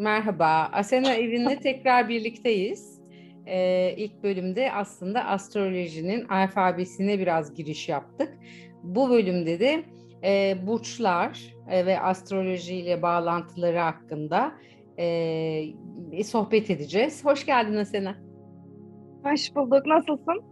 Merhaba, Asena evinde tekrar birlikteyiz. Ee, ilk bölümde aslında astrolojinin alfabesine biraz giriş yaptık. Bu bölümde de e, burçlar e, ve astrolojiyle bağlantıları hakkında e, sohbet edeceğiz. Hoş geldin Asena. Hoş bulduk. Nasılsın?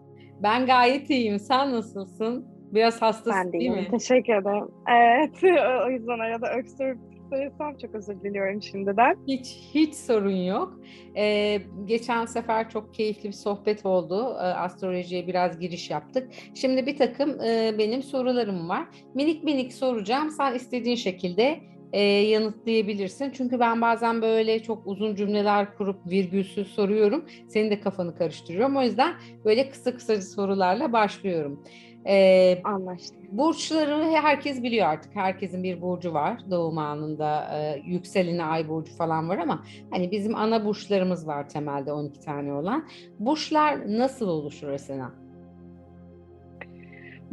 Ben gayet iyiyim. Sen nasılsın? Biraz hastasın ben de değil mi? Teşekkür ederim. Evet, o yüzden arada öksürüp söylesem çok özür diliyorum şimdiden. Hiç hiç sorun yok. Ee, geçen sefer çok keyifli bir sohbet oldu. Ee, astrolojiye biraz giriş yaptık. Şimdi bir takım e, benim sorularım var. Minik minik soracağım. Sen istediğin şekilde e, yanıtlayabilirsin. Çünkü ben bazen böyle çok uzun cümleler kurup virgülsüz soruyorum. Senin de kafanı karıştırıyorum. O yüzden böyle kısa kısa sorularla başlıyorum. Ee, Anlaştık. Burçları herkes biliyor artık. Herkesin bir burcu var. Doğum anında e, yükseleni ay burcu falan var ama hani bizim ana burçlarımız var temelde 12 tane olan. Burçlar nasıl oluşur Asena?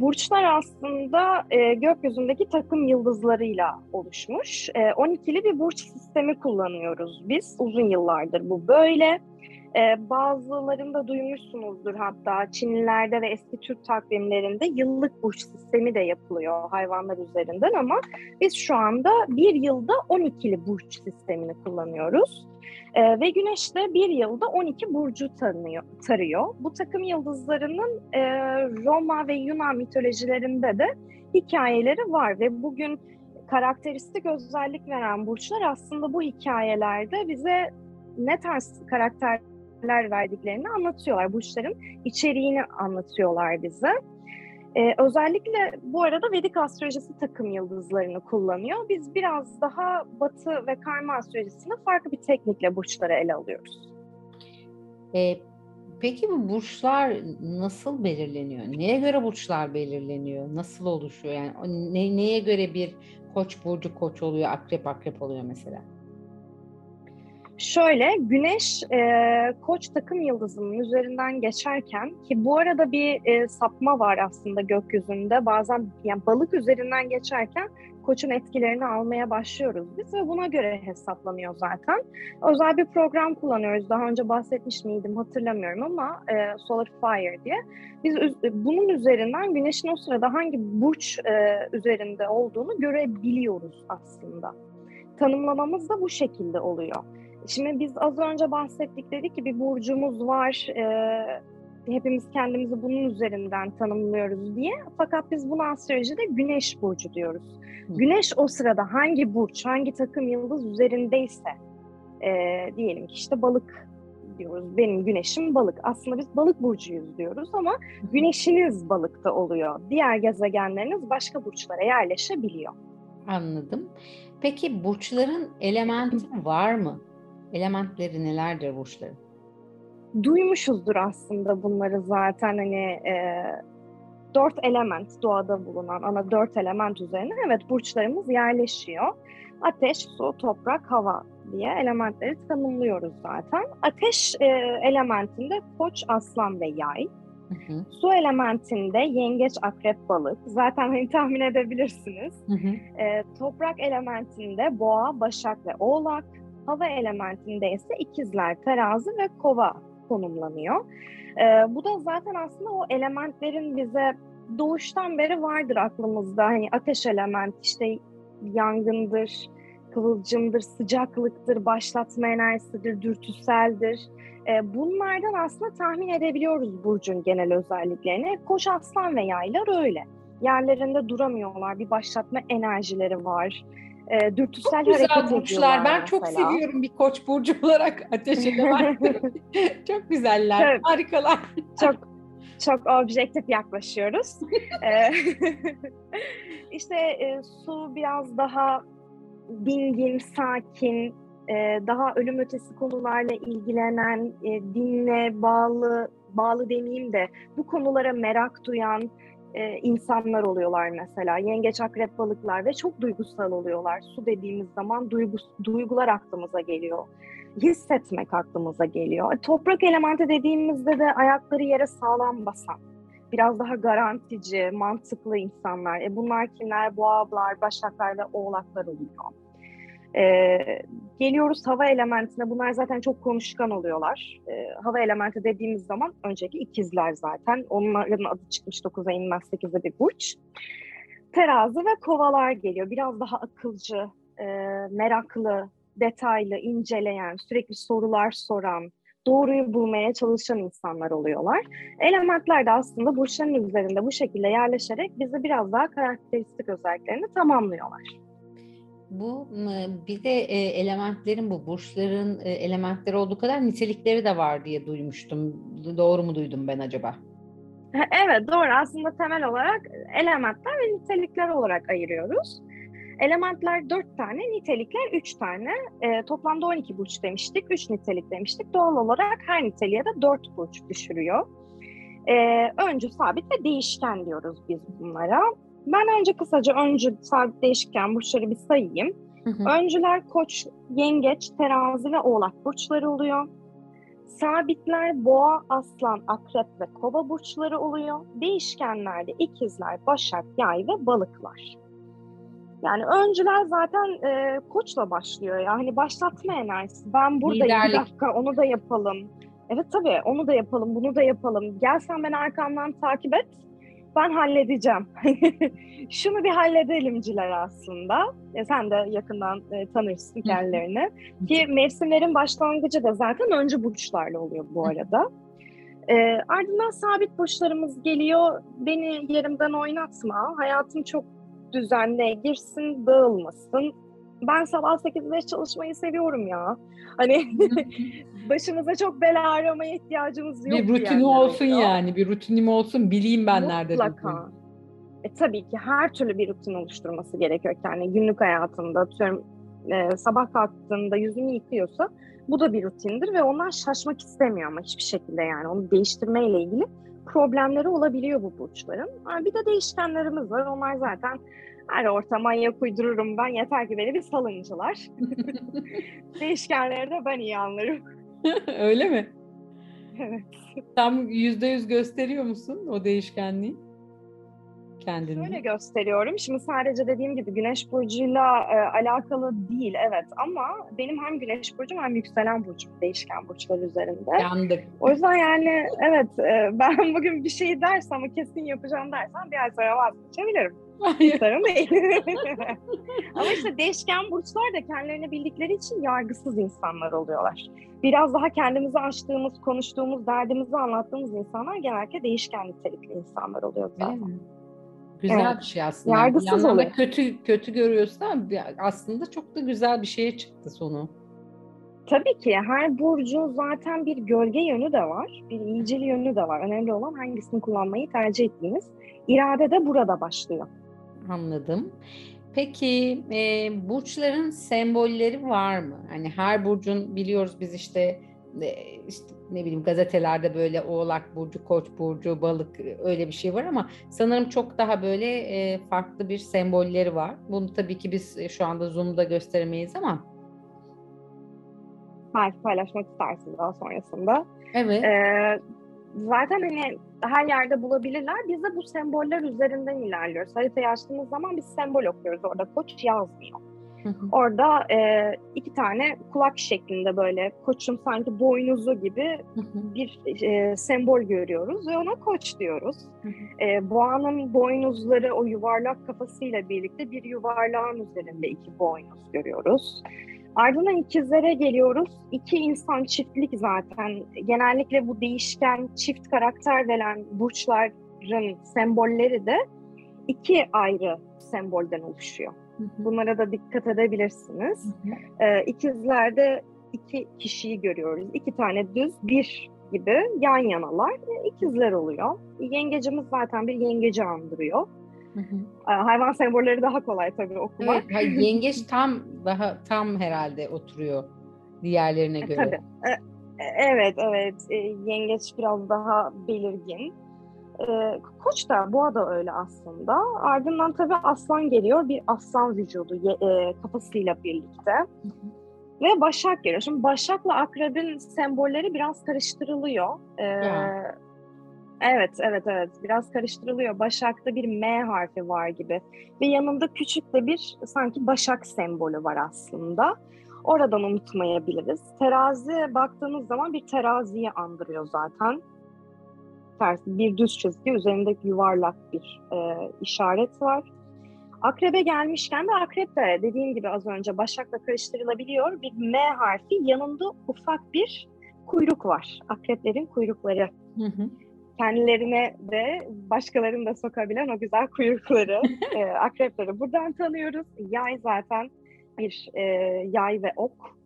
Burçlar aslında e, gökyüzündeki takım yıldızlarıyla oluşmuş. E, 12'li bir burç sistemi kullanıyoruz biz. Uzun yıllardır bu böyle. Ee, bazılarında duymuşsunuzdur hatta Çinlilerde ve eski Türk takvimlerinde yıllık burç sistemi de yapılıyor hayvanlar üzerinden ama biz şu anda bir yılda 12'li burç sistemini kullanıyoruz. Ee, ve Güneş de bir yılda 12 burcu tanıyor, tarıyor. Bu takım yıldızlarının e, Roma ve Yunan mitolojilerinde de hikayeleri var ve bugün karakteristik özellik veren burçlar aslında bu hikayelerde bize ne tarz karakter karakterler verdiklerini anlatıyorlar. Bu işlerin içeriğini anlatıyorlar bize. Ee, özellikle bu arada Vedik astrolojisi takım yıldızlarını kullanıyor. Biz biraz daha Batı ve Karma astrolojisinde farklı bir teknikle burçları ele alıyoruz. Ee, peki bu burçlar nasıl belirleniyor? Neye göre burçlar belirleniyor? Nasıl oluşuyor? Yani ne, neye göre bir koç burcu koç oluyor, akrep akrep oluyor mesela? Şöyle Güneş e, Koç takım yıldızının üzerinden geçerken ki bu arada bir e, sapma var aslında gökyüzünde. Bazen yani balık üzerinden geçerken Koç'un etkilerini almaya başlıyoruz biz ve buna göre hesaplanıyor zaten. Özel bir program kullanıyoruz. Daha önce bahsetmiş miydim hatırlamıyorum ama e, Solar Fire diye. Biz bunun üzerinden Güneş'in o sırada hangi burç e, üzerinde olduğunu görebiliyoruz aslında. Tanımlamamız da bu şekilde oluyor. Şimdi biz az önce bahsettik dedik ki bir burcumuz var. E, hepimiz kendimizi bunun üzerinden tanımlıyoruz diye. Fakat biz bunu astrolojide güneş burcu diyoruz. Hı. Güneş o sırada hangi burç, hangi takım yıldız üzerindeyse e, diyelim ki işte balık diyoruz. Benim güneşim balık. Aslında biz balık burcuyuz diyoruz ama güneşiniz balıkta oluyor. Diğer gezegenleriniz başka burçlara yerleşebiliyor. Anladım. Peki burçların elementi var mı? Elementleri nelerdir burçların? Duymuşuzdur aslında bunları zaten hani e, dört element doğada bulunan ana dört element üzerine evet burçlarımız yerleşiyor. Ateş, su, toprak, hava diye elementleri tanımlıyoruz zaten. Ateş e, elementinde koç, aslan ve yay. Hı hı. Su elementinde yengeç, akrep, balık. Zaten hani tahmin edebilirsiniz. Hı hı. E, toprak elementinde boğa, başak ve oğlak. Hava elementinde ise ikizler, terazi ve kova konumlanıyor. Ee, bu da zaten aslında o elementlerin bize doğuştan beri vardır aklımızda. Hani ateş element işte yangındır, kıvılcımdır, sıcaklıktır, başlatma enerjisidir, dürtüseldir. Ee, bunlardan aslında tahmin edebiliyoruz burcun genel özelliklerini. Koç aslan ve yaylar öyle. Yerlerinde duramıyorlar, bir başlatma enerjileri var e, dürtüsel çok güzel burçlar. Ben çok mesela. seviyorum bir koç burcu olarak ateş eden. çok güzeller, evet. harikalar. Çok çok objektif yaklaşıyoruz. İşte e, su biraz daha dingin, sakin, e, daha ölüm ötesi konularla ilgilenen, e, dinle bağlı, bağlı demeyeyim de bu konulara merak duyan, e, insanlar oluyorlar mesela. Yengeç, akrep, balıklar ve çok duygusal oluyorlar. Su dediğimiz zaman duygu, duygular aklımıza geliyor. Hissetmek aklımıza geliyor. E, toprak elementi dediğimizde de ayakları yere sağlam basan, biraz daha garantici, mantıklı insanlar. E bunlar kimler? Boğalar, başaklar ve oğlaklar oluyor. Ee, geliyoruz hava elementine. Bunlar zaten çok konuşkan oluyorlar. Ee, hava elementi dediğimiz zaman önceki ikizler zaten. Onların adı çıkmış 9'a inmez 8'e bir burç. Terazi ve kovalar geliyor. Biraz daha akılcı, e, meraklı, detaylı, inceleyen, sürekli sorular soran, doğruyu bulmaya çalışan insanlar oluyorlar. Elementler de aslında burçların üzerinde bu şekilde yerleşerek bizi biraz daha karakteristik özelliklerini tamamlıyorlar. Bu bir de e, elementlerin bu burçların e, elementleri olduğu kadar nitelikleri de var diye duymuştum. Doğru mu duydum ben acaba? Evet doğru. Aslında temel olarak elementler ve nitelikler olarak ayırıyoruz. Elementler dört tane, nitelikler üç tane. E, toplamda 12 burç demiştik, üç nitelik demiştik. Doğal olarak her niteliğe de dört burç düşürüyor. E, öncü, sabit ve değişken diyoruz biz bunlara. Ben önce kısaca öncü, sabit, değişken burçları bir sayayım. Hı hı. Öncüler koç, yengeç, terazi ve oğlak burçları oluyor. Sabitler boğa, aslan, akrep ve kova burçları oluyor. Değişkenlerde ikizler, başak, yay ve balıklar. Yani öncüler zaten e, koçla başlıyor ya. Hani başlatma enerjisi. Ben buradayım Liderlik. bir dakika onu da yapalım. Evet tabii onu da yapalım, bunu da yapalım. Gel sen beni arkamdan takip et. Ben halledeceğim. Şunu bir halledelimciler aslında. E, sen de yakından e, tanırsın kendilerini. Ki mevsimlerin başlangıcı da zaten öncü burçlarla oluyor bu arada. E, ardından sabit burçlarımız geliyor. Beni yerimden oynatma. Hayatım çok düzenle girsin, dağılmasın. Ben sabah 8'de çalışmayı seviyorum ya. Hani başımıza çok bela aramaya ihtiyacımız yok. Bir rutinim olsun ya. yani. Bir rutinim olsun. Bileyim ben Mutlaka. nerede Mutlaka. E, tabii ki her türlü bir rutin oluşturması gerekiyor. Yani günlük hayatında atıyorum e, sabah kalktığında yüzünü yıkıyorsa bu da bir rutindir ve ondan şaşmak istemiyor ama hiçbir şekilde yani onu değiştirmeyle ilgili problemleri olabiliyor bu burçların. Bir de değişkenlerimiz var. Onlar zaten her ortama ayak uydururum ben. Yeter ki beni bir salıncılar. Değişkenleri de ben iyi anlarım. Öyle mi? Evet. Tam yüzde yüz gösteriyor musun o değişkenliği? Kendini? Şöyle gösteriyorum. Şimdi sadece dediğim gibi güneş burcuyla e, alakalı değil evet ama benim hem güneş burcum hem yükselen burcum değişken burçlar üzerinde. Yandık. O yüzden yani evet e, ben bugün bir şey dersem ama kesin yapacağım dersem bir ay sonra vazgeçebilirim. Değil. ama işte değişken burçlar da kendilerini bildikleri için yargısız insanlar oluyorlar. Biraz daha kendimizi açtığımız, konuştuğumuz, derdimizi anlattığımız insanlar genellikle değişken nitelikli insanlar oluyor zaten. Değil mi? Güzel evet. bir şey aslında. Yargısız bir oluyor. kötü kötü görüyorsun ama aslında çok da güzel bir şeye çıktı sonu. Tabii ki her burcun zaten bir gölge yönü de var, bir iyicil yönü de var. Önemli olan hangisini kullanmayı tercih ettiğiniz. İrade de burada başlıyor. Anladım. Peki e, burçların sembolleri var mı? Hani her burcun biliyoruz biz işte işte ne bileyim gazetelerde böyle Oğlak burcu, Koç burcu, Balık öyle bir şey var ama sanırım çok daha böyle e, farklı bir sembolleri var. Bunu tabii ki biz e, şu anda Zoom'da gösteremeyiz ama. Belki paylaşmak istersiniz daha sonrasında. Evet. Ee, zaten hani her yerde bulabilirler. Biz de bu semboller üzerinden ilerliyoruz. Haritayı açtığımız zaman biz sembol okuyoruz. Orada koç yazmıyor. Orada e, iki tane kulak şeklinde böyle koçun sanki boynuzu gibi bir e, sembol görüyoruz ve ona koç diyoruz. E, boğanın boynuzları o yuvarlak kafasıyla birlikte bir yuvarlağın üzerinde iki boynuz görüyoruz. Ardından ikizlere geliyoruz. İki insan çiftlik zaten. Genellikle bu değişken çift karakter veren burçların sembolleri de iki ayrı sembolden oluşuyor. Bunlara da dikkat edebilirsiniz. Ee, ikizlerde iki kişiyi görüyoruz. İki tane düz, bir gibi yan yanalar ikizler oluyor. Yengecimiz zaten bir yengeci andırıyor. Hı hı. Ee, hayvan sembolleri daha kolay tabii okumak. Evet, yengeç tam daha tam herhalde oturuyor diğerlerine e, göre. Tabii. E, e, evet, evet. Yengeç biraz daha belirgin. E, koç da boğa da öyle aslında. Ardından tabii aslan geliyor. Bir aslan vücudu e, kafasıyla birlikte. Ve Başak geliyor. Şimdi Başak'la Akrebin sembolleri biraz karıştırılıyor. Ee, Evet, evet, evet. Biraz karıştırılıyor. Başak'ta bir M harfi var gibi. Ve yanında küçük de bir sanki Başak sembolü var aslında. Oradan unutmayabiliriz. Terazi baktığımız zaman bir teraziyi andırıyor zaten. Tersi bir düz çizgi üzerinde yuvarlak bir e, işaret var. Akrebe gelmişken de akrep de dediğim gibi az önce başakla karıştırılabiliyor. Bir M harfi yanında ufak bir kuyruk var. Akreplerin kuyrukları. Hı hı. Kendilerine de başkalarını da sokabilen o güzel kuyrukları, e, akrepleri buradan tanıyoruz. Yay zaten bir e, yay ve ok.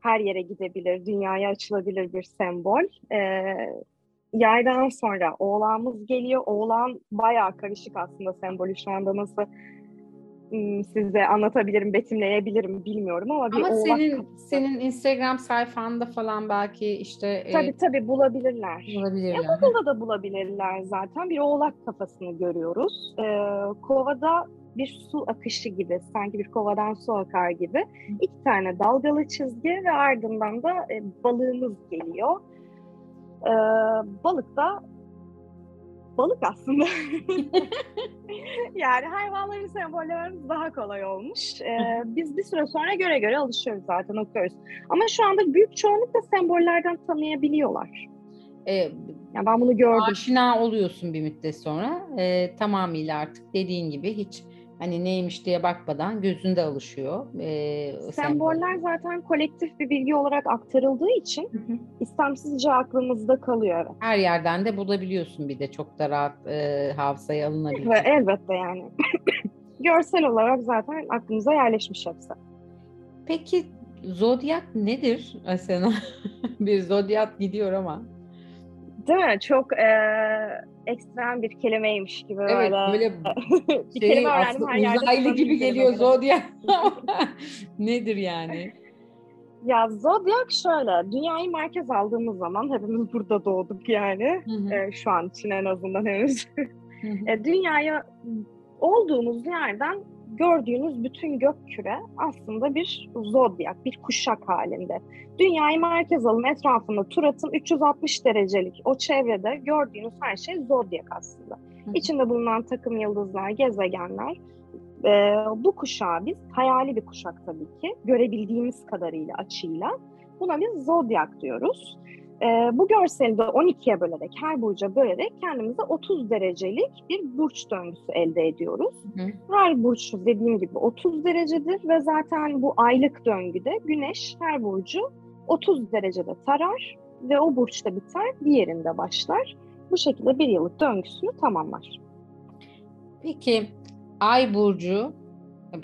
Her yere gidebilir, dünyaya açılabilir bir sembol. E, yaydan sonra oğlağımız geliyor. Oğlağın bayağı karışık aslında sembolü şu anda nasıl size anlatabilirim, betimleyebilirim bilmiyorum ama bir ama oğlak senin kapısı. senin Instagram sayfanda falan belki işte tabii e, tabii bulabilirler. Bulabilirler. Ya Google'da da bulabilirler zaten. Bir oğlak kafasını görüyoruz. Ee, kovada bir su akışı gibi, sanki bir kovadan su akar gibi. İki tane dalgalı çizgi ve ardından da e, balığımız geliyor. Ee, balık da balık aslında. yani hayvanları sembollememiz daha kolay olmuş. Ee, biz bir süre sonra göre göre alışıyoruz zaten okuyoruz. Ama şu anda büyük çoğunlukla sembollerden tanıyabiliyorlar. Ee, yani ben bunu gördüm. Aşina oluyorsun bir müddet sonra. Ee, tamamıyla artık dediğin gibi hiç hani neymiş diye bakmadan gözünde alışıyor. E, Semboller sembol. zaten kolektif bir bilgi olarak aktarıldığı için hı hı. istemsizce aklımızda kalıyor. Evet. Her yerden de bulabiliyorsun bir de çok da rahat e, hafızaya alınabilir. Ve elbette yani. Görsel olarak zaten aklımıza yerleşmiş hepsi. Peki zodyak nedir Asena? bir zodyak gidiyor ama. Değil mi? Çok e, ekstrem bir kelimeymiş gibi evet, böyle. böyle bir şey, kelime öğrendim her yerde. Uzaylı gibi geliyor zodyak. Nedir yani? Ya zodyak şöyle, dünyayı merkez aldığımız zaman hepimiz burada doğduk yani. Hı hı. E, şu an için en azından henüz. Hı hı. E, dünyaya olduğumuz yerden gördüğünüz bütün gök küre aslında bir zodyak, bir kuşak halinde. Dünyayı merkez alın, etrafında tur atın, 360 derecelik o çevrede gördüğünüz her şey zodyak aslında. Hı. İçinde bulunan takım yıldızlar, gezegenler. Ee, bu kuşağı biz, hayali bir kuşak tabii ki, görebildiğimiz kadarıyla, açıyla. Buna biz zodyak diyoruz. E, bu görseli de 12'ye bölerek, her burca bölerek kendimize 30 derecelik bir burç döngüsü elde ediyoruz. Hı. Her burç dediğim gibi 30 derecedir ve zaten bu aylık döngüde güneş her burcu 30 derecede tarar ve o burçta biter, diğerinde başlar. Bu şekilde bir yıllık döngüsünü tamamlar. Peki ay burcu,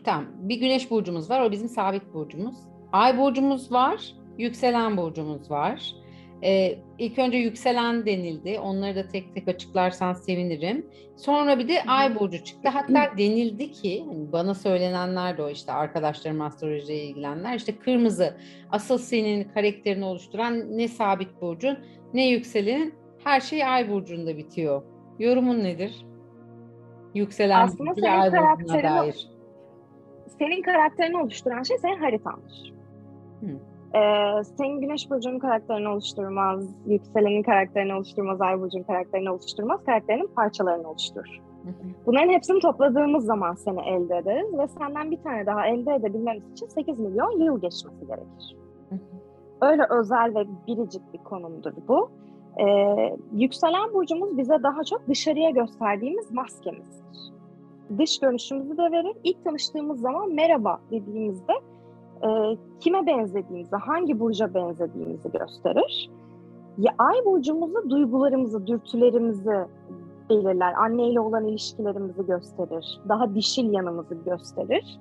tamam bir güneş burcumuz var, o bizim sabit burcumuz. Ay burcumuz var, yükselen burcumuz var. Ee, ilk önce yükselen denildi. Onları da tek tek açıklarsan sevinirim. Sonra bir de ay burcu çıktı. Hatta denildi ki hani bana söylenenler de o işte arkadaşlarım astrolojiye ilgilenenler işte kırmızı asıl senin karakterini oluşturan ne sabit burcun ne yükselenin her şey ay burcunda bitiyor. Yorumun nedir? Yükselen Aslında burcu ay burcuna dair. Senin karakterini oluşturan şey senin haritandır. Hmm. Ee, senin güneş burcunun karakterini oluşturmaz, yükselenin karakterini oluşturmaz, ay burcunun karakterini oluşturmaz, karakterinin parçalarını oluşturur. Bunların hepsini topladığımız zaman seni elde ederiz ve senden bir tane daha elde edebilmemiz için 8 milyon yıl geçmesi gerekir. Öyle özel ve biricik bir konumdur bu. Ee, yükselen burcumuz bize daha çok dışarıya gösterdiğimiz maskemizdir. Dış görünüşümüzü de verir. İlk tanıştığımız zaman merhaba dediğimizde e, kime benzediğimizi, hangi burca benzediğimizi gösterir. Ya, ay burcumuzu duygularımızı, dürtülerimizi belirler. Anneyle olan ilişkilerimizi gösterir. Daha dişil yanımızı gösterir.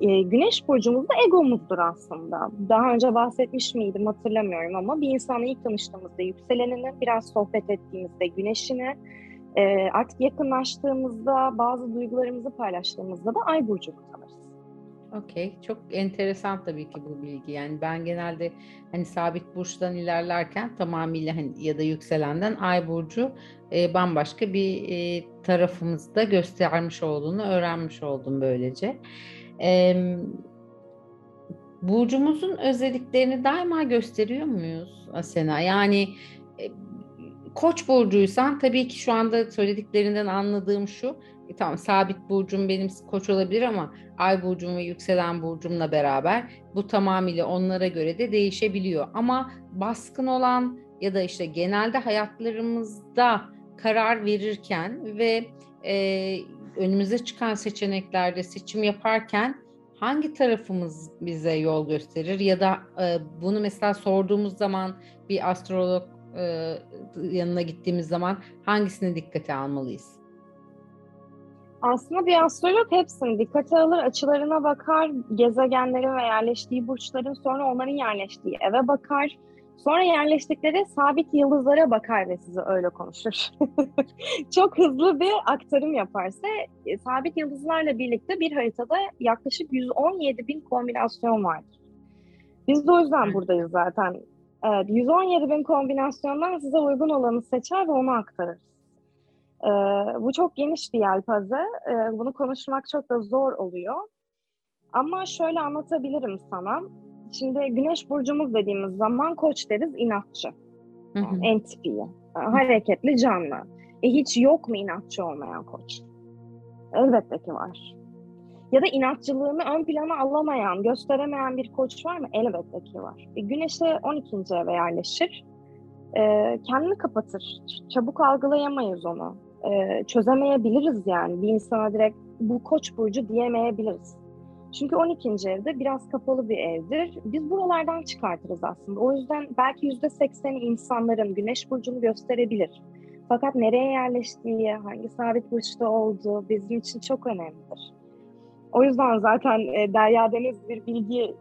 E, güneş burcumuz da egomuzdur aslında. Daha önce bahsetmiş miydim hatırlamıyorum ama bir insanla ilk tanıştığımızda yükselenini, biraz sohbet ettiğimizde güneşini, e, artık yakınlaştığımızda bazı duygularımızı paylaştığımızda da ay burcunu tanırız. Okey. Çok enteresan tabii ki bu bilgi. Yani ben genelde hani sabit burçtan ilerlerken tamamıyla hani ya da yükselenden ay burcu e, bambaşka bir e, tarafımızda göstermiş olduğunu öğrenmiş oldum böylece. E, burcumuzun özelliklerini daima gösteriyor muyuz Asena? Yani Koç burcuysan tabii ki şu anda söylediklerinden anladığım şu. E, tamam sabit burcum benim koç olabilir ama ay burcum ve yükselen burcumla beraber bu tamamıyla onlara göre de değişebiliyor. Ama baskın olan ya da işte genelde hayatlarımızda karar verirken ve e, önümüze çıkan seçeneklerde seçim yaparken hangi tarafımız bize yol gösterir ya da e, bunu mesela sorduğumuz zaman bir astrolog e, yanına gittiğimiz zaman hangisini dikkate almalıyız? Aslında bir astrolog hepsini dikkate alır, açılarına bakar, gezegenlerin ve yerleştiği burçların sonra onların yerleştiği eve bakar. Sonra yerleştikleri sabit yıldızlara bakar ve size öyle konuşur. Çok hızlı bir aktarım yaparsa e, sabit yıldızlarla birlikte bir haritada yaklaşık 117 bin kombinasyon vardır. Biz de o yüzden buradayız zaten. Evet, 117 bin kombinasyondan size uygun olanı seçer ve onu aktarır. Ee, bu çok geniş bir yelpaze. Ee, bunu konuşmak çok da zor oluyor. Ama şöyle anlatabilirim sana. Şimdi güneş burcumuz dediğimiz zaman koç deriz inatçı. En tipiyi. Hareketli, canlı. E hiç yok mu inatçı olmayan koç? Elbette ki var. Ya da inatçılığını ön plana alamayan, gösteremeyen bir koç var mı? Elbette ki var. E, güneşe 12. eve yerleşir. E, kendini kapatır. Çabuk algılayamayız onu. E, çözemeyebiliriz yani. Bir insana direkt bu koç burcu diyemeyebiliriz. Çünkü 12. evde biraz kapalı bir evdir. Biz buralardan çıkartırız aslında. O yüzden belki %80'i insanların güneş burcunu gösterebilir. Fakat nereye yerleştiği, hangi sabit burçta olduğu bizim için çok önemlidir. O yüzden zaten e, Derya Deniz bir bilgi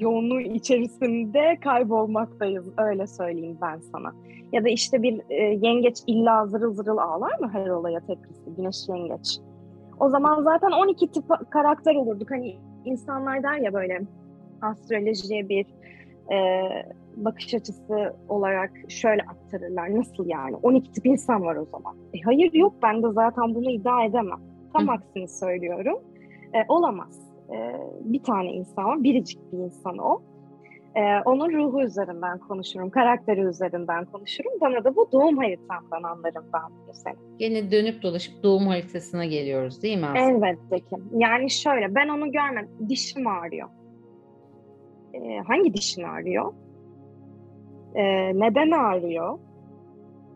yoğunluğu içerisinde kaybolmaktayız. Öyle söyleyeyim ben sana. Ya da işte bir e, yengeç illa zırıl zırıl ağlar mı her olaya tepkisi? Güneş yengeç. O zaman zaten 12 tip karakter olurduk. Hani insanlar der ya böyle astrolojiye bir e, bakış açısı olarak şöyle aktarırlar. Nasıl yani? 12 tip insan var o zaman. E, hayır yok ben de zaten bunu iddia edemem. Tam Hı. aksini söylüyorum. E, olamaz. E, bir tane insan var, biricik bir insan o. E, onun ruhu üzerinden konuşurum, karakteri üzerinden konuşurum. Bana da bu doğum haritamdan anlarım ben bunu seni. Yine dönüp dolaşıp doğum haritasına geliyoruz değil mi aslında? Elbette ki. Yani şöyle, ben onu görmedim. Dişim ağrıyor. E, hangi dişin ağrıyor? E, neden ağrıyor?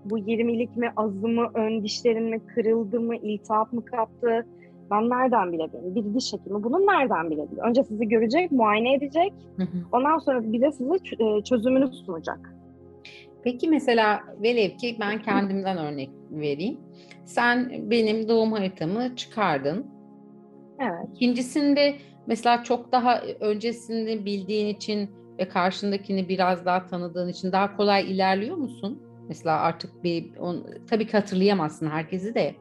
Bu 20'lik mi, azı mı, ön dişlerin mi kırıldı mı, iltihap mı kaptı? Ben nereden bilebilirim? Bir diş hekimi bunu nereden bilebilir? Önce sizi görecek, muayene edecek. Ondan sonra bize size e, çözümünü sunacak. Peki mesela velev ki ben kendimden örnek vereyim. Sen benim doğum haritamı çıkardın. Evet. İkincisinde mesela çok daha öncesinde bildiğin için ve karşındakini biraz daha tanıdığın için daha kolay ilerliyor musun? Mesela artık bir on, tabii ki hatırlayamazsın herkesi de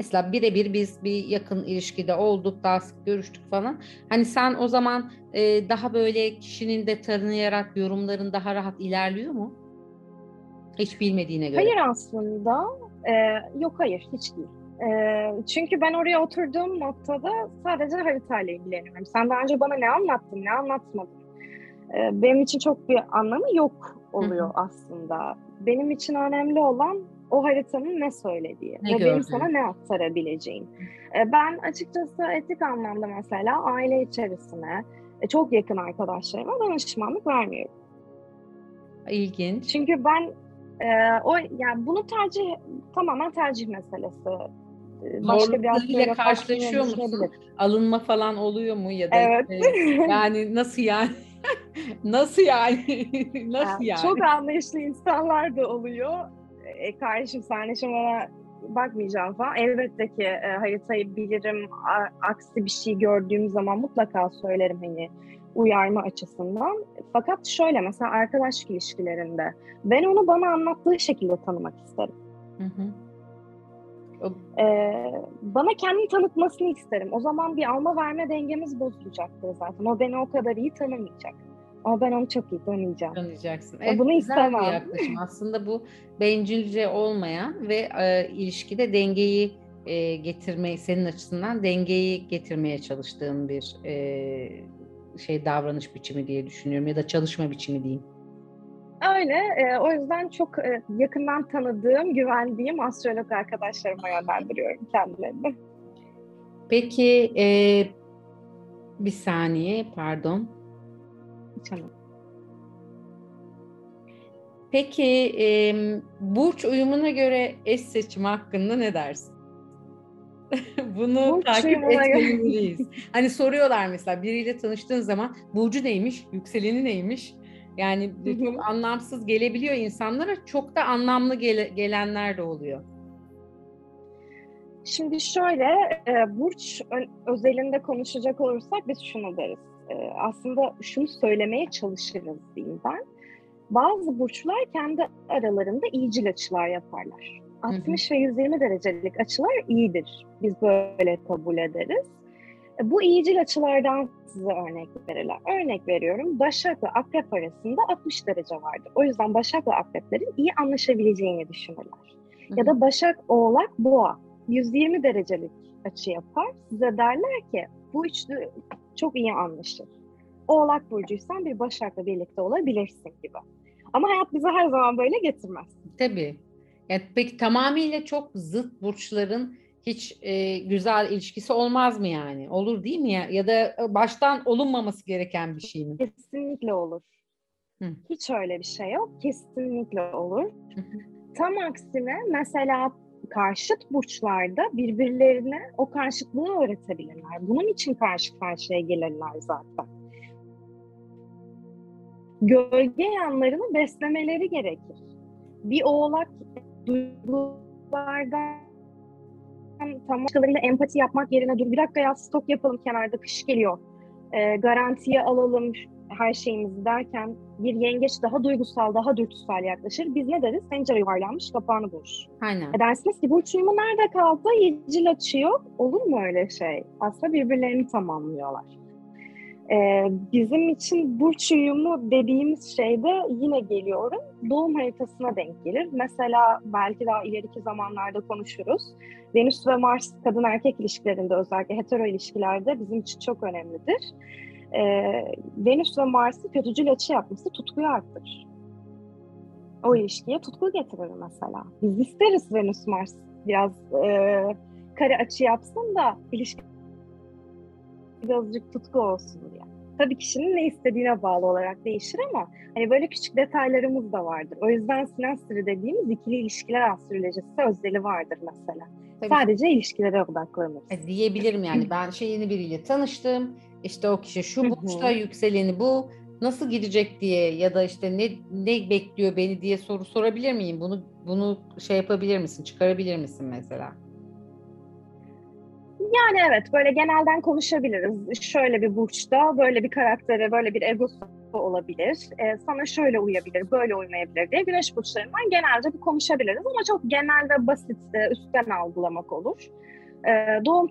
Mesela birebir biz bir yakın ilişkide olduk, daha sık görüştük falan. Hani sen o zaman e, daha böyle kişinin de tanıyarak yorumların daha rahat ilerliyor mu? Hiç bilmediğine göre. Hayır aslında. E, yok hayır hiç değil. E, çünkü ben oraya oturduğum noktada sadece haritayla ilgileniyorum. Sen daha önce bana ne anlattın, ne anlatmadın? E, benim için çok bir anlamı yok oluyor Hı-hı. aslında. Benim için önemli olan o haritanın ne söylediği ne ve gördün? benim sana ne aktarabileceğim. E, ben açıkçası etik anlamda mesela aile içerisine e, çok yakın arkadaşlarıma danışmanlık vermiyorum. İlginç. Çünkü ben e, o yani bunu tercih tamamen tercih meselesi. E, başka bir ile karşılaşıyor musun? Alınma falan oluyor mu ya da evet. yani nasıl yani? nasıl yani? nasıl yani? Çok anlayışlı insanlar da oluyor e, kardeşim sen şimdi bana bakmayacağım falan. Elbette ki e, haritayı bilirim. A, aksi bir şey gördüğüm zaman mutlaka söylerim hani uyarma açısından. Fakat şöyle mesela arkadaşlık ilişkilerinde ben onu bana anlattığı şekilde tanımak isterim. Hı hı. Ee, bana kendini tanıtmasını isterim. O zaman bir alma verme dengemiz bozulacaktır zaten. O beni o kadar iyi tanımayacak. Ama ben onu çok iyi tanıyacağım. Tanıyacaksın. Evet, Bunu istemem. bir yaklaşım. Aslında bu bencilce olmayan ve e, ilişkide dengeyi e, getirmeyi, senin açısından dengeyi getirmeye çalıştığın bir e, şey davranış biçimi diye düşünüyorum ya da çalışma biçimi diyeyim. Öyle. E, o yüzden çok e, yakından tanıdığım, güvendiğim astrolog arkadaşlarıma yönlendiriyorum kendilerini. Peki e, bir saniye pardon. Tamam. Peki e, burç uyumuna göre eş seçimi hakkında ne dersin? Bunu burç takip etmeliyiz. hani soruyorlar mesela biriyle tanıştığın zaman burcu neymiş, yükseleni neymiş? Yani çok anlamsız gelebiliyor insanlara. Çok da anlamlı gele, gelenler de oluyor. Şimdi şöyle, e, burç özelinde konuşacak olursak biz şunu deriz. E, aslında şunu söylemeye çalışırız diyeyim ben. Bazı burçlar kendi aralarında iyicil açılar yaparlar. 60 hı hı. ve 120 derecelik açılar iyidir. Biz böyle kabul ederiz. E, bu iyicil açılardan size örnek verirler. Örnek veriyorum, Başak ve Akrep arasında 60 derece vardır. O yüzden Başak ve Akreplerin iyi anlaşabileceğini düşünürler. Hı. Ya da Başak, Oğlak, Boğa 120 derecelik açı yapar. Size derler ki bu üçlü çok iyi anlaşır. Oğlak burcuysan bir Başak'la birlikte olabilirsin gibi. Ama hayat bizi her zaman böyle getirmez. Tabii. Yani peki tamamıyla çok zıt burçların hiç e, güzel ilişkisi olmaz mı yani? Olur değil mi ya? Ya da baştan olunmaması gereken bir şey mi? Kesinlikle olur. Hı. Hiç öyle bir şey yok. Kesinlikle olur. Hı Tam aksine mesela karşıt burçlarda birbirlerine o karşıtlığı öğretebilirler. Bunun için karşı karşıya gelirler zaten. Gölge yanlarını beslemeleri gerekir. Bir oğlak duygulardan tam başkalarıyla empati yapmak yerine dur bir dakika ya stok yapalım kenarda kış geliyor. E, garantiye alalım her şeyimizi derken bir yengeç daha duygusal, daha dürtüsel yaklaşır. Biz ne deriz? Pencere yuvarlanmış, kapağını boş. Aynen. E dersiniz ki burç uyumu nerede kaldı? Yedicil açıyor. Olur mu öyle şey? Aslında birbirlerini tamamlıyorlar. Ee, bizim için burç uyumu dediğimiz şeyde yine geliyorum. Doğum haritasına denk gelir. Mesela belki daha ileriki zamanlarda konuşuruz. Venüs ve Mars kadın erkek ilişkilerinde özellikle hetero ilişkilerde bizim için çok önemlidir. Ee, Venüs ve Mars'ı kötücül açı yapması tutkuyu arttırır. O ilişkiye tutku getirir mesela. Biz isteriz Venüs Mars biraz e, kare açı yapsın da ilişki birazcık tutku olsun diye. Tabii kişinin ne istediğine bağlı olarak değişir ama hani böyle küçük detaylarımız da vardır. O yüzden sinastri dediğimiz ikili ilişkiler astrolojisi özdeli vardır mesela. Tabii. Sadece ilişkilere odaklanır. E, diyebilirim yani ben şey yeni biriyle tanıştım. İşte o kişi şu burçta yükseleni bu nasıl gidecek diye ya da işte ne ne bekliyor beni diye soru sorabilir miyim? Bunu bunu şey yapabilir misin? Çıkarabilir misin mesela? Yani evet böyle genelden konuşabiliriz. Şöyle bir burçta böyle bir karaktere böyle bir egosu olabilir. Ee, sana şöyle uyabilir, böyle uymayabilir diye güneş burçlarından genelde bir konuşabiliriz ama çok genel ve basit e, üstten algılamak olur. Ee, doğum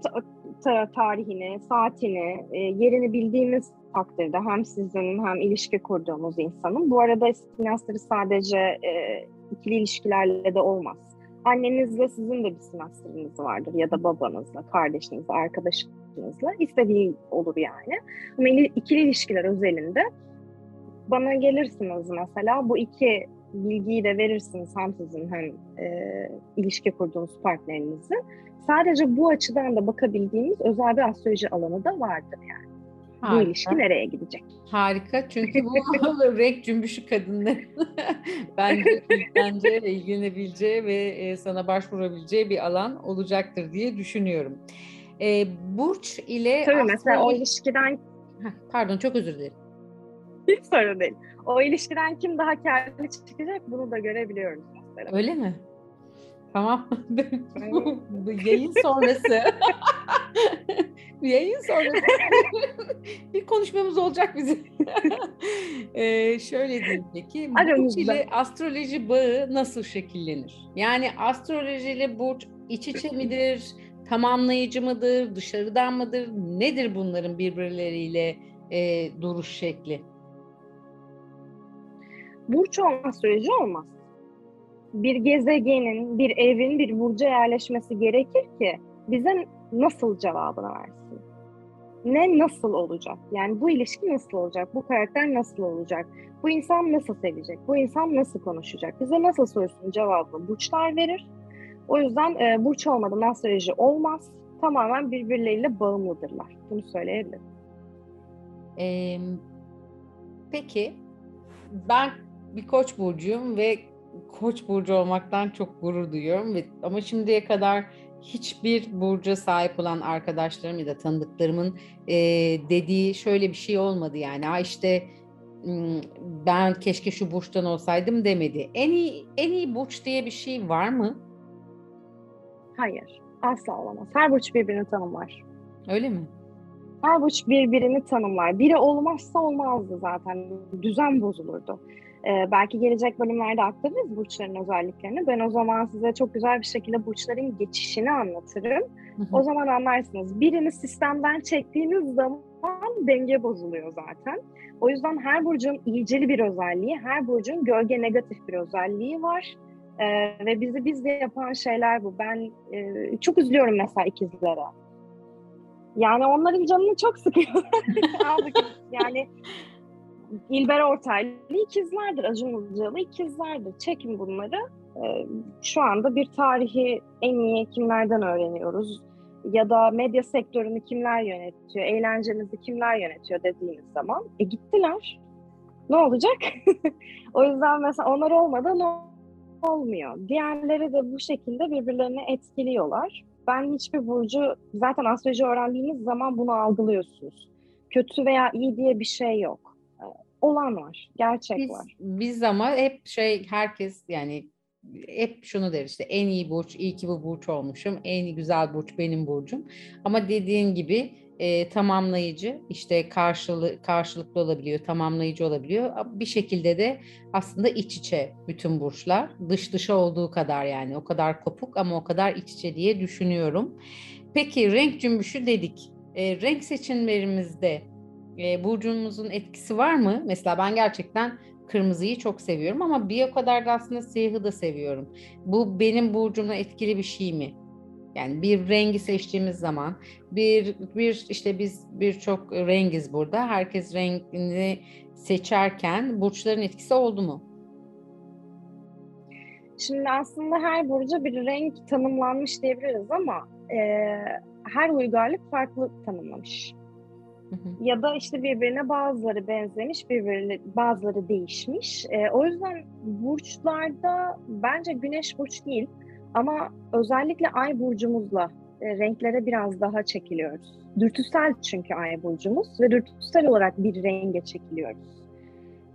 ta- tarihini, saatini, e, yerini bildiğimiz takdirde hem sizin hem ilişki kurduğumuz insanın. Bu arada sinastri sadece e, ikili ilişkilerle de olmaz annenizle sizin de bir simastriniz vardır ya da babanızla, kardeşinizle, arkadaşınızla istediği olur yani. Ama ikili ilişkiler özelinde bana gelirsiniz mesela bu iki bilgiyi de verirsiniz hem sizin hem e, ilişki kurduğunuz partnerinizi. Sadece bu açıdan da bakabildiğimiz özel bir astroloji alanı da vardır yani. Harika. Bu ilişki nereye gidecek? Harika çünkü bu renk cümbüşü kadınların bence, bence ilgilenebileceği ve e, sana başvurabileceği bir alan olacaktır diye düşünüyorum. E, Burç ile... Tabii mesela o ilişkiden... Pardon çok özür dilerim. Hiç sorun değil. O ilişkiden kim daha karlı çıkacak bunu da görebiliyoruz mesela. Öyle mi? Tamam. yayın sonrası. yayın sonrası. bir konuşmamız olacak bizim. ee, şöyle diyeyim peki. Burç ile astroloji bağı nasıl şekillenir? Yani astroloji ile burç iç içe midir? Tamamlayıcı mıdır? Dışarıdan mıdır? Nedir bunların birbirleriyle e, duruş şekli? Burç olmaz, astroloji olmaz bir gezegenin, bir evin bir burca yerleşmesi gerekir ki bize nasıl cevabını versin. ne nasıl olacak? Yani bu ilişki nasıl olacak? Bu karakter nasıl olacak? Bu insan nasıl sevecek? Bu insan nasıl konuşacak? Bize nasıl sorusunun cevabını burçlar verir. O yüzden e, burç olmadan astroloji olmaz. Tamamen birbirleriyle bağımlıdırlar. Bunu söyleyebilirim. Ee, peki ben bir koç burcuyum ve koç burcu olmaktan çok gurur duyuyorum ve ama şimdiye kadar hiçbir burca sahip olan arkadaşlarım ya da tanıdıklarımın e, dediği şöyle bir şey olmadı yani. Ha işte ben keşke şu burçtan olsaydım demedi. En iyi en iyi burç diye bir şey var mı? Hayır. Asla olamaz. Her burç birbirini tanımlar. Öyle mi? Her burç birbirini tanımlar. Biri olmazsa olmazdı zaten. Düzen bozulurdu. Ee, belki gelecek bölümlerde aktarırız burçların özelliklerini. Ben o zaman size çok güzel bir şekilde burçların geçişini anlatırım. Hı hı. O zaman anlarsınız. Birini sistemden çektiğiniz zaman denge bozuluyor zaten. O yüzden her burcun iyiceli bir özelliği, her burcun gölge negatif bir özelliği var. Ee, ve bizi biz de yapan şeyler bu. Ben e, çok üzülüyorum mesela ikizlere. Yani onların canını çok sıkıyor. yani İlber Ortaylı ikizlerdir, Acun Ilıcalı ikizlerdir. Çekin bunları. Ee, şu anda bir tarihi en iyi kimlerden öğreniyoruz? Ya da medya sektörünü kimler yönetiyor, eğlencemizi kimler yönetiyor dediğiniz zaman e gittiler. Ne olacak? o yüzden mesela onlar olmadan olmuyor. Diğerleri de bu şekilde birbirlerini etkiliyorlar. Ben hiçbir burcu zaten astroloji öğrendiğiniz zaman bunu algılıyorsunuz. Kötü veya iyi diye bir şey yok. Olan var, gerçek biz, var. Biz ama hep şey herkes yani hep şunu der işte en iyi burç, iyi ki bu burç olmuşum, en güzel burç benim burcum. Ama dediğin gibi e, tamamlayıcı işte karşılığı karşılıklı olabiliyor, tamamlayıcı olabiliyor. Bir şekilde de aslında iç içe bütün burçlar. Dış dışa olduğu kadar yani o kadar kopuk ama o kadar iç içe diye düşünüyorum. Peki renk cümbüşü dedik. E, renk seçimlerimizde e, burcumuzun etkisi var mı? Mesela ben gerçekten kırmızıyı çok seviyorum ama bir o kadar da aslında siyahı da seviyorum. Bu benim burcumla etkili bir şey mi? Yani bir rengi seçtiğimiz zaman bir bir işte biz birçok rengiz burada. Herkes rengini seçerken burçların etkisi oldu mu? Şimdi aslında her burcu bir renk tanımlanmış diyebiliriz ama e, her uygarlık farklı tanımlamış. Ya da işte birbirine bazıları benzemiş, birbirine bazıları değişmiş. E, o yüzden burçlarda bence güneş burç değil ama özellikle ay burcumuzla e, renklere biraz daha çekiliyoruz. Dürtüsel çünkü ay burcumuz ve dürtüsel olarak bir renge çekiliyoruz.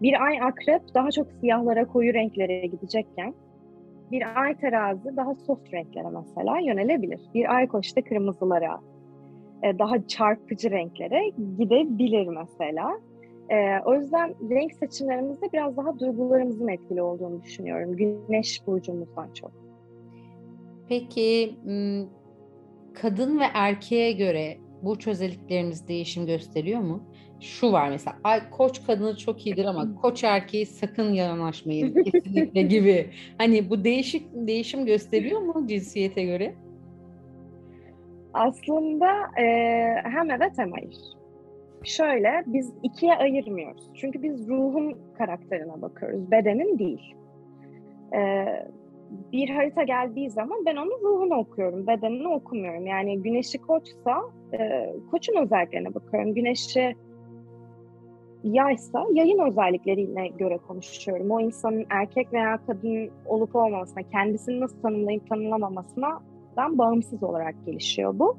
Bir ay akrep daha çok siyahlara, koyu renklere gidecekken bir ay terazi daha soft renklere mesela yönelebilir. Bir ay koç kırmızılara, e, daha çarpıcı renklere gidebilir mesela. E, o yüzden renk seçimlerimizde biraz daha duygularımızın etkili olduğunu düşünüyorum. Güneş burcumuzdan çok. Peki kadın ve erkeğe göre bu özelliklerimiz değişim gösteriyor mu? Şu var mesela ay koç kadını çok iyidir ama koç erkeği sakın yanaşmayın kesinlikle gibi. Hani bu değişik değişim gösteriyor mu cinsiyete göre? Aslında e, hem evet hem hayır. Şöyle biz ikiye ayırmıyoruz. Çünkü biz ruhun karakterine bakıyoruz, bedenin değil. E, bir harita geldiği zaman ben onun ruhunu okuyorum, bedenini okumuyorum. Yani güneşi koçsa e, koçun özelliklerine bakıyorum. Güneşi yaysa yayın özelliklerine göre konuşuyorum. O insanın erkek veya kadın olup olmamasına, kendisini nasıl tanımlayıp tanımlamamasına bağımsız olarak gelişiyor bu.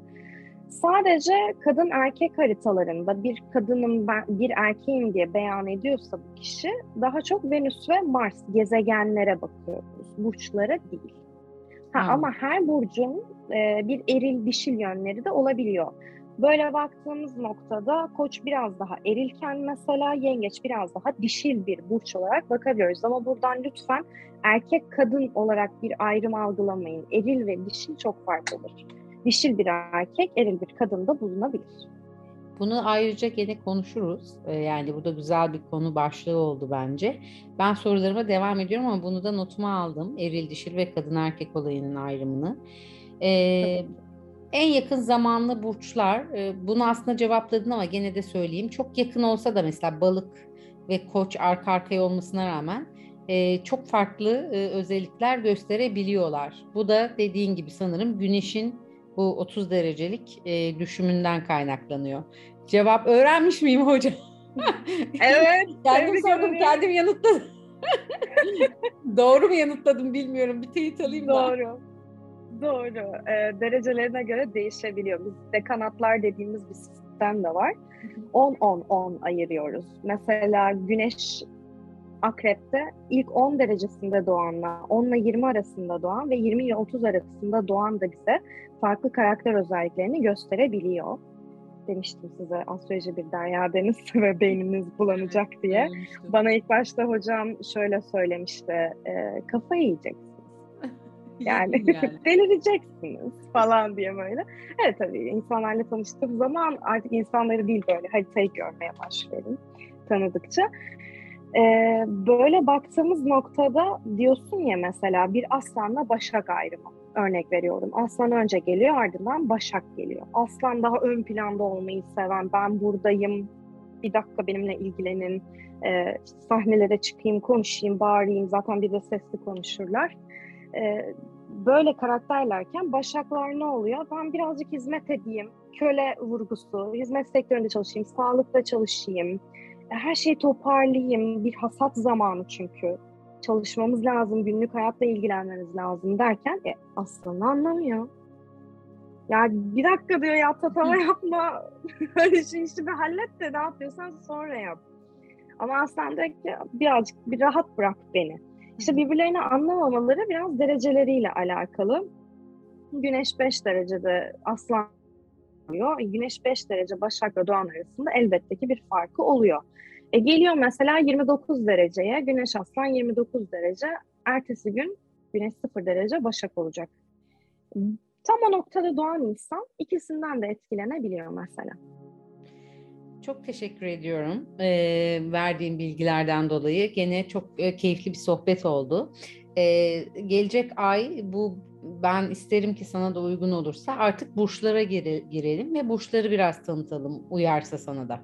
Sadece kadın erkek haritalarında bir kadının ben, bir erkeğim diye beyan ediyorsa bu kişi daha çok Venüs ve Mars gezegenlere bakıyoruz. Burçlara değil. Ha, hmm. Ama her burcun e, bir eril dişil yönleri de olabiliyor. Böyle baktığımız noktada koç biraz daha erilken mesela yengeç biraz daha dişil bir burç olarak bakabiliyoruz. Ama buradan lütfen erkek kadın olarak bir ayrım algılamayın. Eril ve dişil çok farklıdır dişil bir erkek, eril bir kadın da bulunabilir. Bunu ayrıca gene konuşuruz. Ee, yani bu da güzel bir konu başlığı oldu bence. Ben sorularıma devam ediyorum ama bunu da notuma aldım. Eril, dişil ve kadın erkek olayının ayrımını. Ee, En yakın zamanlı burçlar, e, bunu aslında cevapladın ama gene de söyleyeyim. Çok yakın olsa da mesela balık ve koç arka arkaya olmasına rağmen e, çok farklı e, özellikler gösterebiliyorlar. Bu da dediğin gibi sanırım güneşin bu 30 derecelik düşümünden kaynaklanıyor. Cevap öğrenmiş miyim hocam? Evet. kendim sordum, kendim yanıtladım. Doğru mu yanıtladım bilmiyorum. Bir teyit alayım da. Doğru. Doğru. E, derecelerine göre değişebiliyor. Biz dekanatlar dediğimiz bir sistem de var. 10-10-10 ayırıyoruz. Mesela güneş akrepte ilk 10 derecesinde doğanla 10 ile 20 arasında doğan ve 20 ile 30 arasında doğan da bize farklı karakter özelliklerini gösterebiliyor. Demiştim size astroloji bir derya deniz ve beyniniz bulanacak diye. Bana ilk başta hocam şöyle söylemişti, e, kafayı yiyeceksiniz. Yani, yani. delireceksiniz falan diye böyle. Evet tabii insanlarla tanıştığım zaman artık insanları değil böyle haritayı görmeye başlıyorum tanıdıkça. Ee, böyle baktığımız noktada diyorsun ya mesela bir aslanla başak ayrımı örnek veriyorum. Aslan önce geliyor ardından başak geliyor. Aslan daha ön planda olmayı seven ben buradayım bir dakika benimle ilgilenin e, sahnelere çıkayım konuşayım bağırayım zaten bir de sesli konuşurlar. E, böyle karakterlerken başaklar ne oluyor? Ben birazcık hizmet edeyim, köle vurgusu, hizmet sektöründe çalışayım, sağlıkta çalışayım, her şeyi toparlayayım. Bir hasat zamanı çünkü. Çalışmamız lazım, günlük hayatla ilgilenmemiz lazım derken e, aslında anlamıyor. Ya bir dakika diyor ya tatava yapma. Öyle şey işte bir hallet de ne yapıyorsan sonra yap. Ama aslında diyor ki birazcık bir rahat bırak beni. İşte birbirlerini anlamamaları biraz dereceleriyle alakalı. Güneş 5 derecede aslan oluyor. Güneş 5 derece Başak ve Doğan arasında elbette ki bir farkı oluyor. E geliyor mesela 29 dereceye, Güneş Aslan 29 derece, ertesi gün Güneş 0 derece Başak olacak. Tam o noktada doğan insan ikisinden de etkilenebiliyor mesela. Çok teşekkür ediyorum e, verdiğin bilgilerden dolayı. Gene çok e, keyifli bir sohbet oldu. E, gelecek ay bu ben isterim ki sana da uygun olursa artık burçlara gire, girelim ve burçları biraz tanıtalım uyarsa sana da.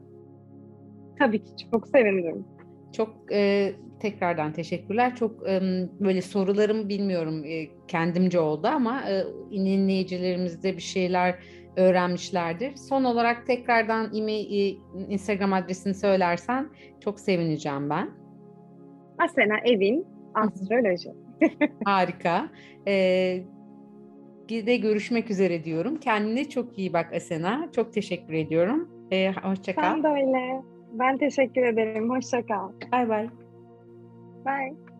Tabii ki çok sevinirim. Çok e, tekrardan teşekkürler. Çok e, böyle sorularım bilmiyorum e, kendimce oldu ama e, dinleyicilerimiz bir şeyler öğrenmişlerdir. Son olarak tekrardan e-mail, Instagram adresini söylersen çok sevineceğim ben. Asena Evin Astroloji. Harika. Ee, de görüşmek üzere diyorum. Kendine çok iyi bak Asena. Çok teşekkür ediyorum. Ee, hoşça kal. Ben de öyle. Ben teşekkür ederim. Hoşça kal. Bay bay. Bye.